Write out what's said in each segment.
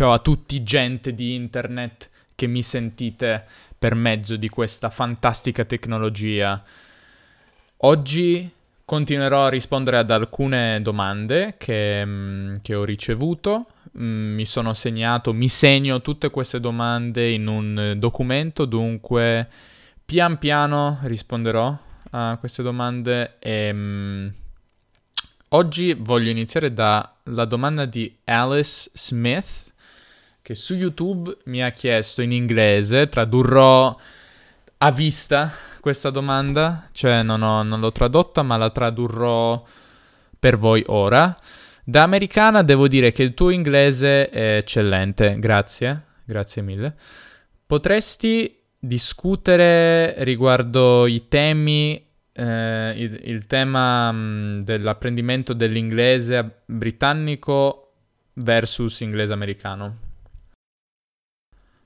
ciao a tutti gente di internet che mi sentite per mezzo di questa fantastica tecnologia. Oggi continuerò a rispondere ad alcune domande che, mm, che ho ricevuto. Mm, mi sono segnato, mi segno tutte queste domande in un documento, dunque pian piano risponderò a queste domande e... Mm, oggi voglio iniziare dalla domanda di Alice Smith che su YouTube mi ha chiesto in inglese, tradurrò a vista questa domanda, cioè non, ho, non l'ho tradotta ma la tradurrò per voi ora. Da americana devo dire che il tuo inglese è eccellente, grazie, grazie mille. Potresti discutere riguardo i temi, eh, il, il, tema mh, mm, dell'apprendimento dell'inglese britannico versus inglese americano?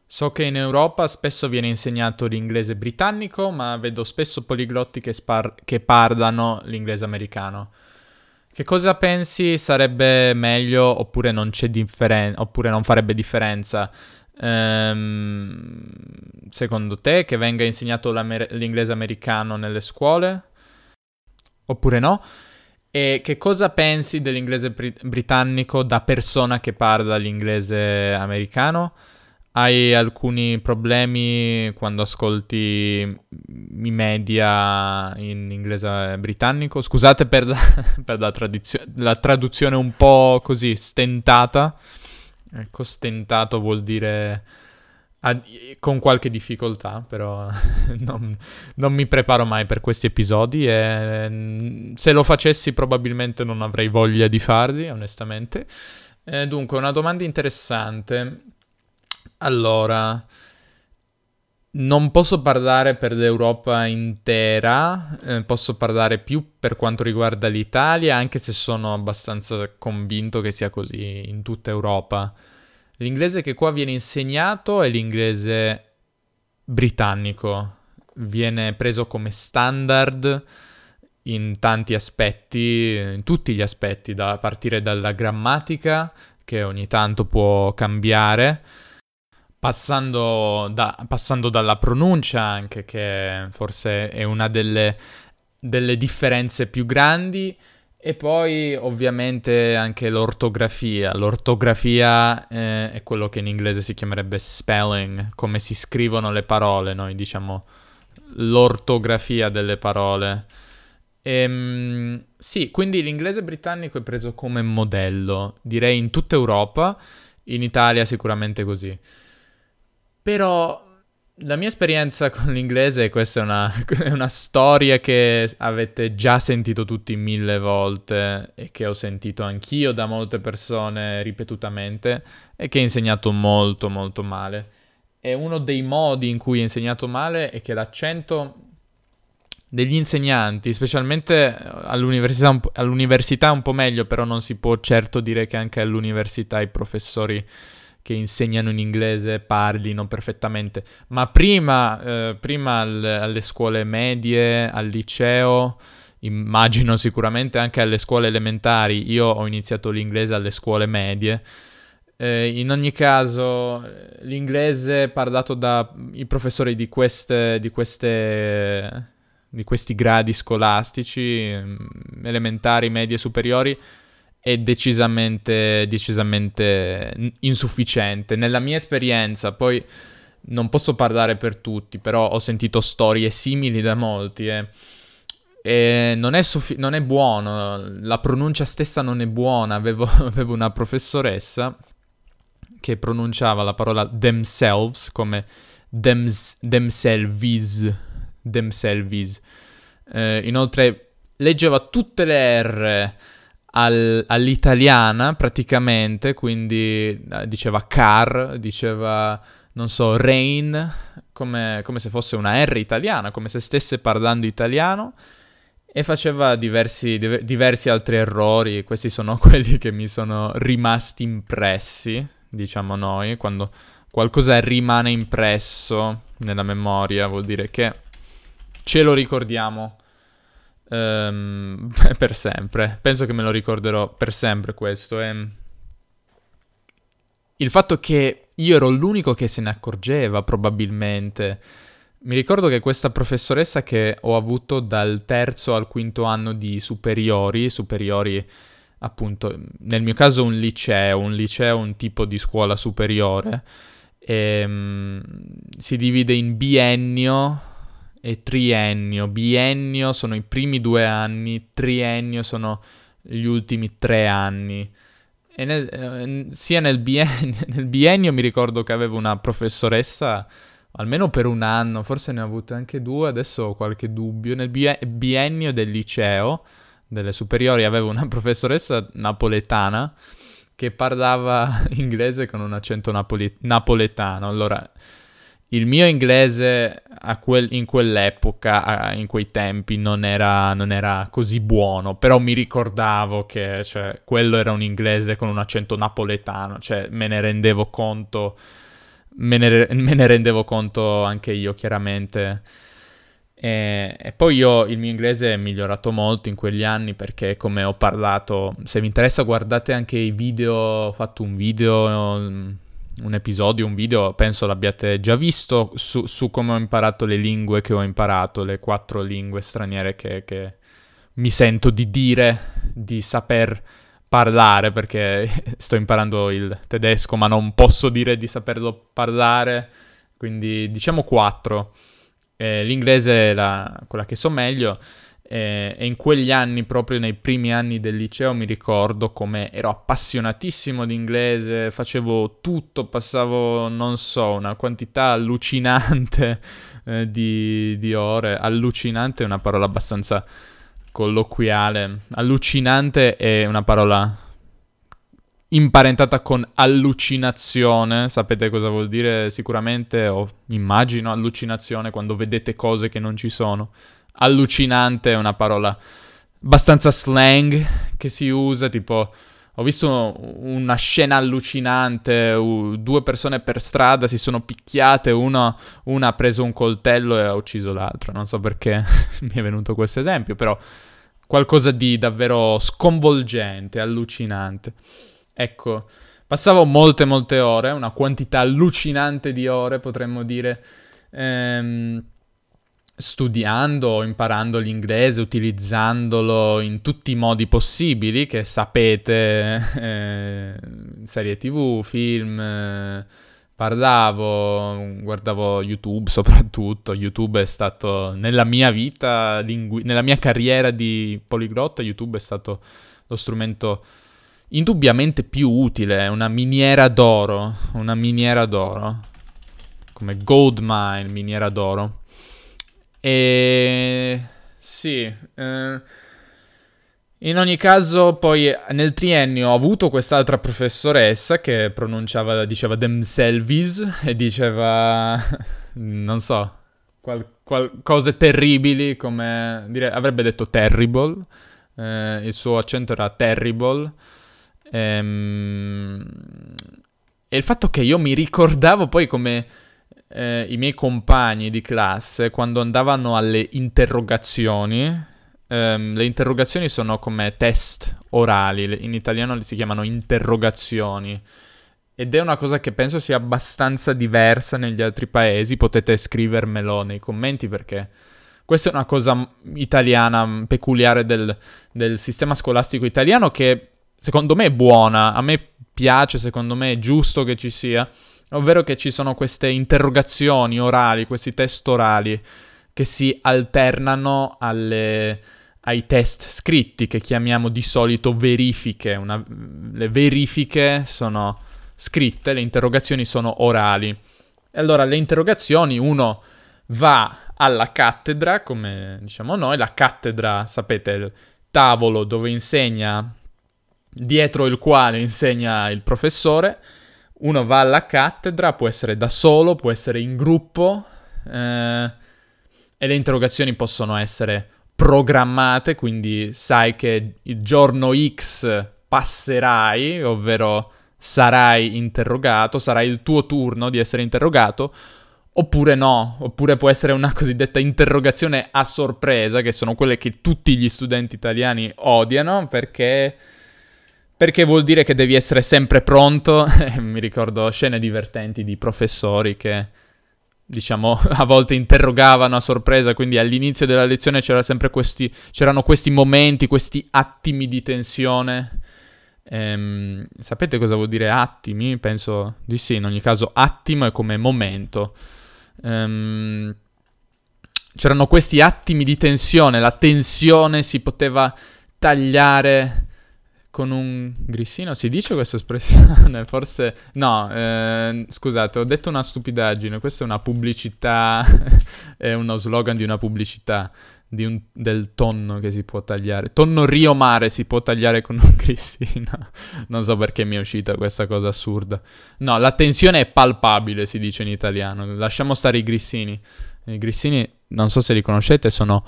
So che in Europa spesso viene insegnato l'inglese britannico, ma vedo spesso poliglotti che, spar- che parlano l'inglese americano. Che cosa pensi sarebbe meglio oppure non, differen- oppure non farebbe differenza? Ehm, secondo te che venga insegnato l'inglese americano nelle scuole? Oppure no? E che cosa pensi dell'inglese br- britannico da persona che parla l'inglese americano? Hai alcuni problemi quando ascolti i media in inglese britannico? Scusate per la, per la, tradizio- la traduzione un po' così stentata. Ecco, stentato vuol dire a- con qualche difficoltà, però non, non, mi preparo mai per questi episodi e mm, se lo facessi probabilmente non avrei voglia di farli, onestamente. Eh, dunque, una domanda interessante. Allora, non posso parlare per l'Europa intera, eh, posso parlare più per quanto riguarda l'Italia, anche se sono abbastanza convinto che sia così in tutta Europa. L'inglese che qua viene insegnato è l'inglese britannico, viene preso come standard in tanti aspetti, in tutti gli aspetti, da partire dalla grammatica, che ogni tanto può cambiare Passando, da, passando, dalla pronuncia anche, che forse è una delle, delle differenze più grandi, e poi ovviamente anche l'ortografia. L'ortografia eh, è quello che in inglese si chiamerebbe spelling, come si scrivono le parole, noi diciamo l'ortografia delle parole. Ehm, sì, quindi l'inglese britannico è preso come modello, direi in tutta Europa, in Italia sicuramente così. Però la mia esperienza con l'inglese, questa è una, è una, storia che avete già sentito tutti mille volte e che ho sentito anch'io da molte persone ripetutamente e che ho insegnato molto molto male. E uno dei modi in cui ho insegnato male è che l'accento degli insegnanti, specialmente all'università un, all'università un po' meglio, però non si può certo dire che anche all'università i professori che insegnano in inglese parlino perfettamente, ma prima, eh, prima al, alle scuole medie, al liceo, immagino sicuramente anche alle scuole elementari, io ho iniziato l'inglese alle scuole medie. Eh, in ogni caso, l'inglese parlato dai professori di queste, di queste di questi gradi scolastici, mm, elementari, medie, superiori, è decisamente, decisamente insufficiente. Nella mia esperienza, poi non posso parlare per tutti, però ho sentito storie simili da molti. Eh. E non è, suffi- non è, buono, la pronuncia stessa non è buona. Avevo, avevo una professoressa che pronunciava la parola themselves come thems- themselves. themselves. Eh, inoltre leggeva tutte le R al, all'italiana praticamente, quindi eh, diceva car, diceva, non so, rain, come, come, se fosse una R italiana, come se stesse parlando italiano e faceva diversi, diversi altri errori, questi sono quelli che mi sono rimasti impressi, diciamo noi, quando qualcosa rimane impresso nella memoria vuol dire che ce lo ricordiamo um, per sempre. Penso che me lo ricorderò per sempre questo. E... il fatto che io ero l'unico che se ne accorgeva probabilmente. Mi ricordo che questa professoressa che ho avuto dal terzo al quinto anno di superiori, superiori appunto nel mio caso un liceo, un liceo un tipo di scuola superiore, e, um, si divide in biennio e triennio. Biennio sono i primi due anni, triennio sono gli ultimi tre anni. E nel, eh, sia nel biennio, nel biennio mi ricordo che avevo una professoressa, almeno per un anno, forse ne ho avute anche due, adesso ho qualche dubbio. Nel biennio del liceo, delle superiori, avevo una professoressa napoletana che parlava inglese con un accento napoli- napoletano. Allora, il mio inglese quel, in quell'epoca, in quei tempi, non era, non era, così buono, però mi ricordavo che cioè, quello era un inglese con un accento napoletano, cioè me ne rendevo conto, me ne, me ne rendevo conto anche io chiaramente. E, e, poi io il mio inglese è migliorato molto in quegli anni perché come ho parlato, se vi interessa guardate anche i video, ho fatto un video un episodio, un video, penso l'abbiate già visto, su, su, come ho imparato le lingue che ho imparato, le quattro lingue straniere che, che mi sento di dire, di saper parlare, perché sto imparando il tedesco, ma non posso dire di saperlo parlare, quindi diciamo quattro. Eh, l'inglese è la, quella che so meglio e, e in quegli anni, proprio nei primi anni del liceo, mi ricordo come ero appassionatissimo di inglese, facevo tutto, passavo, non so, una quantità allucinante eh, di, di ore. Allucinante è una parola abbastanza colloquiale. Allucinante è una parola imparentata con allucinazione. Sapete cosa vuol dire sicuramente, o immagino allucinazione quando vedete cose che non ci sono allucinante è una parola abbastanza slang che si usa, tipo ho visto una scena allucinante, due persone per strada si sono picchiate, una, una ha preso un coltello e ha ucciso l'altro, non so perché mi è venuto questo esempio, però qualcosa di davvero sconvolgente, allucinante. Ecco, passavo molte molte ore, una quantità allucinante di ore potremmo dire. Ehm, studiando, imparando l'inglese, utilizzandolo in tutti i modi possibili che sapete, eh, serie tv, film, eh, parlavo, guardavo YouTube soprattutto, YouTube è stato nella mia vita, lingu- nella mia carriera di poliglotta, YouTube è stato lo strumento indubbiamente più utile, una miniera d'oro, una miniera d'oro, come gold mine, miniera d'oro. E sì, eh, in ogni caso poi nel triennio ho avuto quest'altra professoressa che pronunciava, diceva themselves e diceva, non so, qual- qual- cose terribili come, dire, avrebbe detto terrible, eh, il suo accento era terrible. Ehm, e il fatto che io mi ricordavo poi come eh, i miei compagni di classe quando andavano alle interrogazioni, ehm, le interrogazioni sono come test orali, in italiano si chiamano interrogazioni. Ed è una cosa che penso sia abbastanza diversa negli altri paesi, potete scrivermelo nei commenti perché questa è una cosa italiana, peculiare del, del sistema scolastico italiano che secondo me è buona, a me piace, secondo me è giusto che ci sia ovvero che ci sono queste interrogazioni orali, questi test orali che si alternano alle, ai test scritti che chiamiamo di solito verifiche. Una, le verifiche sono scritte, le interrogazioni sono orali. E allora le interrogazioni uno va alla cattedra, come diciamo noi, la cattedra, sapete, il tavolo dove insegna, dietro il quale insegna il professore, uno va alla cattedra, può essere da solo, può essere in gruppo eh, e le interrogazioni possono essere programmate, quindi sai che il giorno X passerai, ovvero sarai interrogato, sarà il tuo turno di essere interrogato, oppure no, oppure può essere una cosiddetta interrogazione a sorpresa, che sono quelle che tutti gli studenti italiani odiano perché perché vuol dire che devi essere sempre pronto. Mi ricordo scene divertenti di professori che, diciamo, a volte interrogavano a sorpresa, quindi all'inizio della lezione c'era questi, c'erano questi momenti, questi attimi di tensione. Ehm, sapete cosa vuol dire attimi? Penso di sì, in ogni caso attimo è come momento. Ehm, c'erano questi attimi di tensione, la tensione si poteva tagliare con un grissino, si dice questa espressione? Forse no, eh, scusate, ho detto una stupidaggine, questa è una pubblicità, è uno slogan di una pubblicità di un, del tonno che si può tagliare. Tonno Rio Mare si può tagliare con un grissino. non so perché mi è uscita questa cosa assurda. No, la tensione è palpabile, si dice in italiano. Lasciamo stare i grissini. I grissini, non so se li conoscete, sono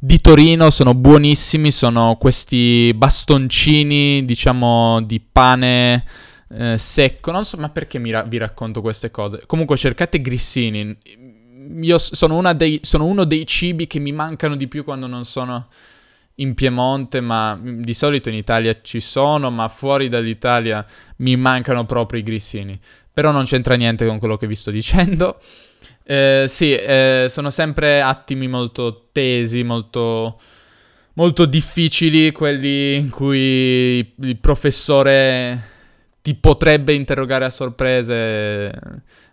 di Torino sono buonissimi, sono questi bastoncini, diciamo, di pane eh, secco. Non so, ma perché ra- vi racconto queste cose? Comunque cercate grissini. Io sono, dei, sono, uno dei cibi che mi mancano di più quando non sono in Piemonte, ma di solito in Italia ci sono, ma fuori dall'Italia mi mancano proprio i grissini. Però non c'entra niente con quello che vi sto dicendo. Eh, sì, eh, sono sempre attimi molto tesi, molto, molto difficili, quelli in cui il professore ti potrebbe interrogare a sorprese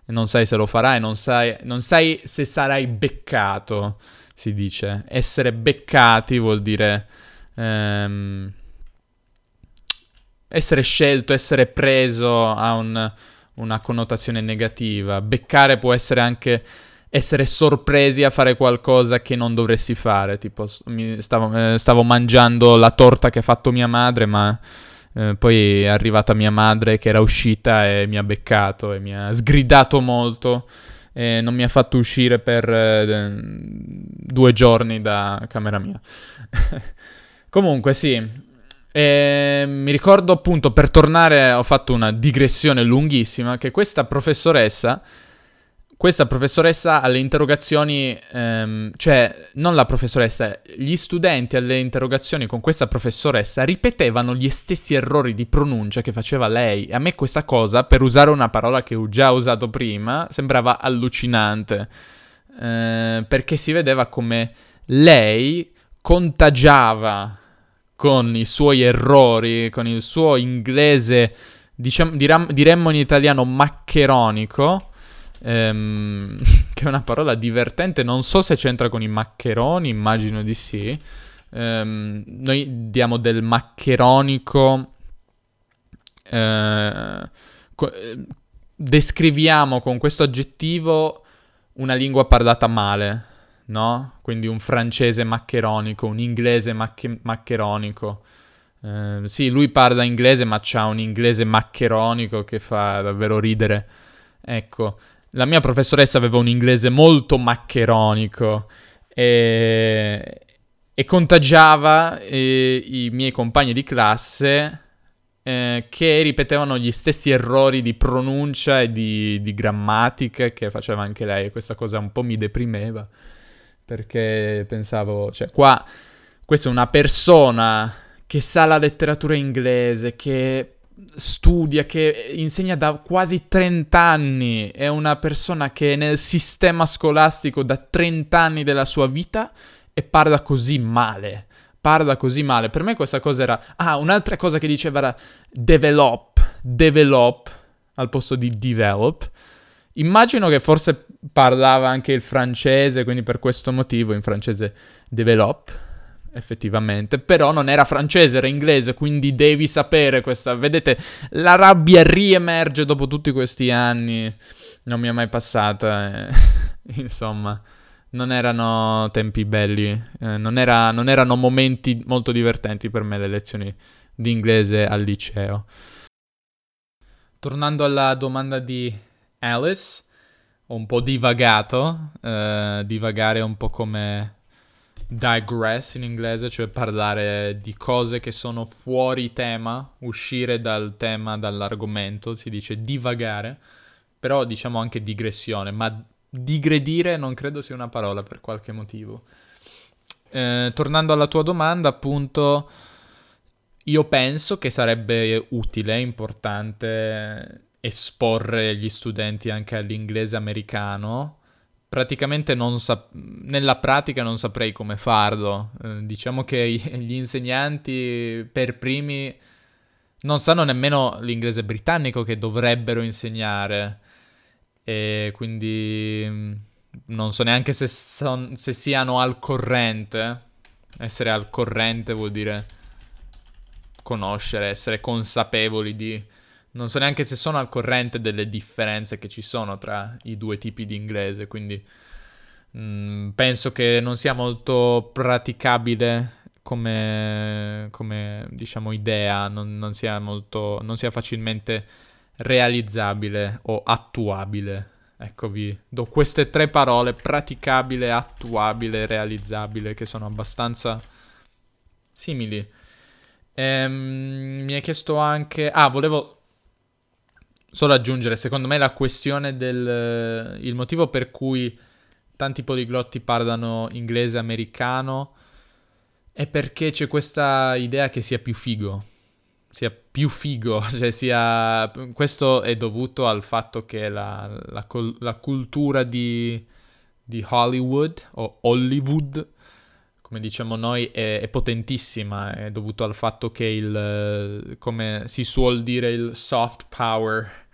e non sai se lo farai, non sai, non sai se sarai beccato, si dice. Essere beccati vuol dire... Ehm, essere scelto, essere preso a un una connotazione negativa. Beccare può essere anche essere sorpresi a fare qualcosa che non dovresti fare. Tipo, stavo, eh, stavo mangiando la torta che ha fatto mia madre, ma eh, poi è arrivata mia madre che era uscita e mi ha beccato e mi ha sgridato molto. E non mi ha fatto uscire per eh, due giorni da camera mia. Comunque, sì, e ehm, mi ricordo appunto, per tornare, ho fatto una digressione lunghissima, che questa professoressa, questa professoressa alle interrogazioni, ehm, cioè non la professoressa, gli studenti alle interrogazioni con questa professoressa ripetevano gli stessi errori di pronuncia che faceva lei. E a me questa cosa, per usare una parola che ho già usato prima, sembrava allucinante, eh, perché si vedeva come lei contagiava con i suoi errori, con il suo inglese, diciamo, diram- diremmo in italiano maccheronico, ehm, che è una parola divertente, non so se c'entra con i maccheroni, immagino di sì. Ehm, noi diamo del maccheronico, eh, co- eh, descriviamo con questo aggettivo una lingua parlata male no? Quindi un francese maccheronico, un inglese macche- maccheronico. Eh, sì, lui parla inglese, ma c'ha un inglese maccheronico che fa davvero ridere. Ecco, la mia professoressa aveva un inglese molto maccheronico e, e contagiava eh, i miei compagni di classe eh, che ripetevano gli stessi errori di pronuncia e di, di grammatica che faceva anche lei e questa cosa un po' mi deprimeva perché pensavo, cioè qua questa è una persona che sa la letteratura inglese, che studia, che insegna da quasi 30 anni, è una persona che è nel sistema scolastico da 30 anni della sua vita e parla così male. Parla così male. Per me questa cosa era... Ah, un'altra cosa che diceva era develop, develop al posto di develop. Immagino che forse parlava anche il francese, quindi per questo motivo in francese develop, effettivamente, però non era francese, era inglese, quindi devi sapere questa... Vedete, la rabbia riemerge dopo tutti questi anni, non mi è mai passata, eh. insomma, non erano tempi belli, eh, non, era, non erano momenti molto divertenti per me le lezioni di inglese al liceo. Tornando alla domanda di Alice, ho un po' divagato, eh, divagare un po' come digress in inglese, cioè parlare di cose che sono fuori tema, uscire dal tema, dall'argomento, si dice divagare, però diciamo anche digressione, ma digredire non credo sia una parola per qualche motivo. Eh, tornando alla tua domanda, appunto, io penso che sarebbe utile, importante esporre gli studenti anche all'inglese americano. Praticamente non sa- nella pratica non saprei come farlo. Eh, diciamo che gli insegnanti per primi non sanno nemmeno l'inglese britannico che dovrebbero insegnare. E quindi mm, non so neanche se, son- se siano al corrente. Essere al corrente vuol dire conoscere, essere consapevoli di... Non so neanche se sono al corrente delle differenze che ci sono tra i due tipi di inglese, quindi mh, mm, penso che non sia molto praticabile come, come diciamo, idea, non, non, sia molto, non sia facilmente realizzabile o attuabile. Eccovi, do queste tre parole, praticabile, attuabile, realizzabile, che sono abbastanza simili. Ehm, mi ha chiesto anche... Ah, volevo solo aggiungere, secondo me la questione del... il motivo per cui tanti poliglotti parlano inglese americano è perché c'è questa idea che sia più figo. Sia più figo, cioè sia... Questo è dovuto al fatto che la, la, la cultura di, di Hollywood o Hollywood come diciamo noi, è, è, potentissima, è dovuto al fatto che il, come si suol dire, il soft power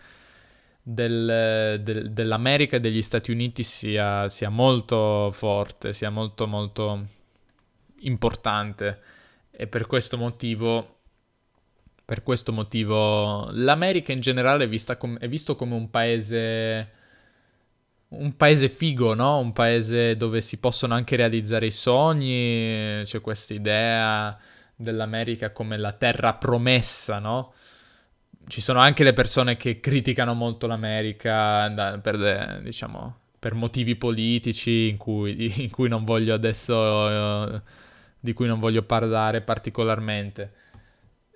del, del, dell'America e degli Stati Uniti sia, sia, molto forte, sia molto molto importante. E per questo motivo, per questo motivo l'America in generale è, com- è visto come un paese un paese figo, no? Un paese dove si possono anche realizzare i sogni, c'è questa idea dell'America come la terra promessa, no? Ci sono anche le persone che criticano molto l'America per, diciamo, per motivi politici in cui, in cui non voglio adesso, di cui non voglio parlare particolarmente.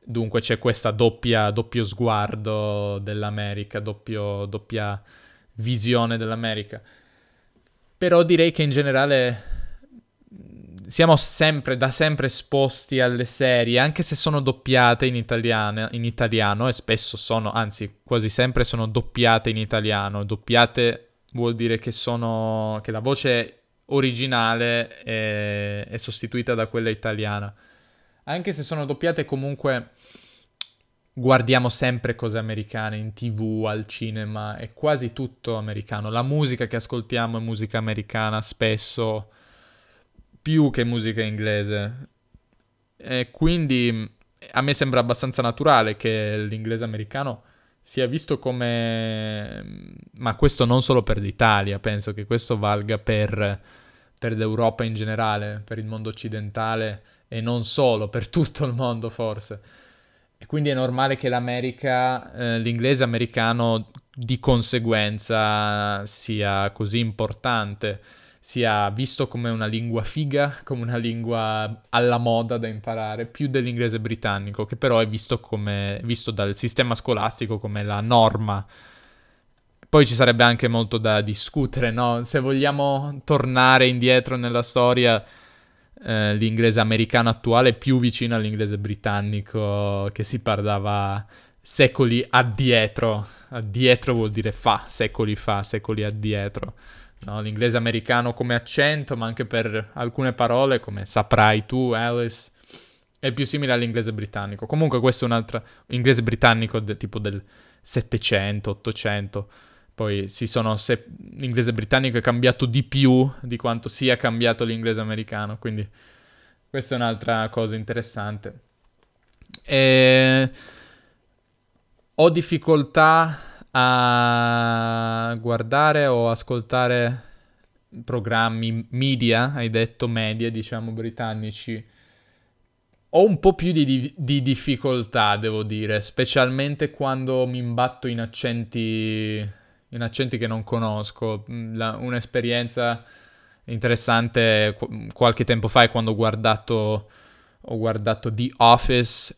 Dunque c'è questo doppio sguardo dell'America, doppio, doppia visione dell'America. Però direi che in generale siamo sempre, da sempre esposti alle serie, anche se sono doppiate in, italiano, in italiano, e spesso sono, anzi quasi sempre sono doppiate in italiano. Doppiate vuol dire che, sono, che la voce originale è, è sostituita da quella italiana. Anche se sono doppiate comunque guardiamo sempre cose americane in tv, al cinema, è quasi tutto americano. La musica che ascoltiamo è musica americana spesso, più che musica inglese. E quindi a me sembra abbastanza naturale che l'inglese americano sia visto come... ma questo non solo per l'Italia, penso che questo valga per, per l'Europa in generale, per il mondo occidentale e non solo, per tutto il mondo forse e quindi è normale che l'America, eh, l'inglese americano di conseguenza sia così importante, sia visto come una lingua figa, come una lingua alla moda da imparare, più dell'inglese britannico, che però è visto, come, visto dal sistema scolastico come la norma. Poi ci sarebbe anche molto da discutere, no? Se vogliamo tornare indietro nella storia eh, l'inglese americano attuale è più vicino all'inglese britannico che si parlava secoli addietro. Addietro vuol dire fa, secoli fa, secoli addietro. No, l'inglese americano come accento, ma anche per alcune parole, come saprai tu, Alice, è più simile all'inglese britannico. Comunque questo è un altro inglese britannico de, tipo del 700, 800 poi si sono se- l'inglese britannico è cambiato di più di quanto sia cambiato l'inglese americano, quindi questa è un'altra cosa interessante. E... Ho difficoltà a guardare o ascoltare programmi media, hai detto media, diciamo britannici. Ho un po' più di, di, di difficoltà, devo dire, specialmente quando mi imbatto in accenti in accenti che non conosco. Mm, la, un'esperienza interessante qualche tempo fa è quando ho guardato, ho guardato The Office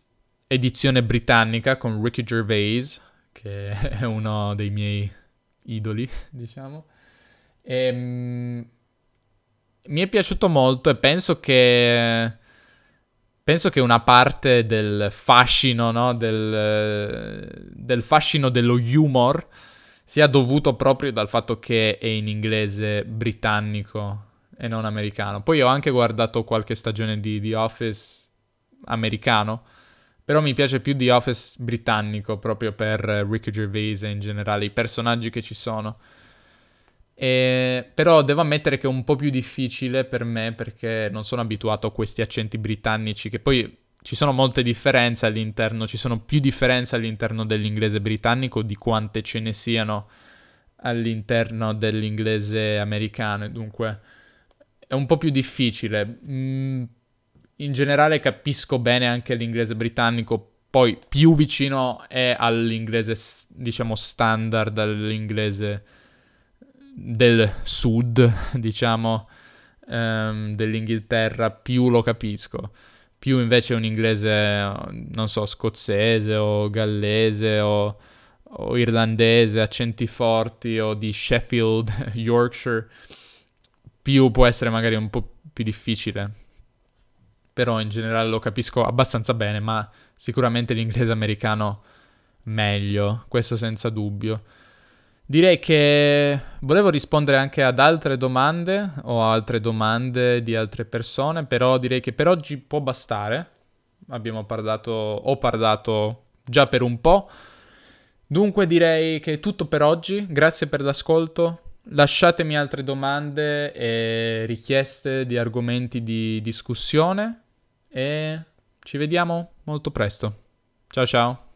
edizione britannica con Ricky Gervais, che è uno dei miei idoli, diciamo. E, um, mi è piaciuto molto e penso che penso che una parte del fascino, no? del, del fascino dello humor sia dovuto proprio dal fatto che è in inglese britannico e non americano. Poi ho anche guardato qualche stagione di The Office americano, però mi piace più The Office britannico proprio per Ricky Gervais e in generale i personaggi che ci sono. E, però devo ammettere che è un po' più difficile per me perché non sono abituato a questi accenti britannici che poi ci sono molte differenze all'interno, ci sono più differenze all'interno dell'inglese britannico di quante ce ne siano all'interno dell'inglese americano dunque è un po' più difficile. Mm, in generale capisco bene anche l'inglese britannico, poi più vicino è all'inglese diciamo standard, all'inglese del sud, diciamo, um, dell'Inghilterra, più lo capisco. Più invece un inglese, non so, scozzese o gallese o, o irlandese, accenti forti o di Sheffield, Yorkshire, più può essere magari un po' più difficile. Però in generale lo capisco abbastanza bene, ma sicuramente l'inglese americano meglio, questo senza dubbio. Direi che volevo rispondere anche ad altre domande o altre domande di altre persone, però direi che per oggi può bastare. Abbiamo parlato, ho parlato già per un po'. Dunque direi che è tutto per oggi. Grazie per l'ascolto. Lasciatemi altre domande e richieste di argomenti di discussione e ci vediamo molto presto. Ciao ciao.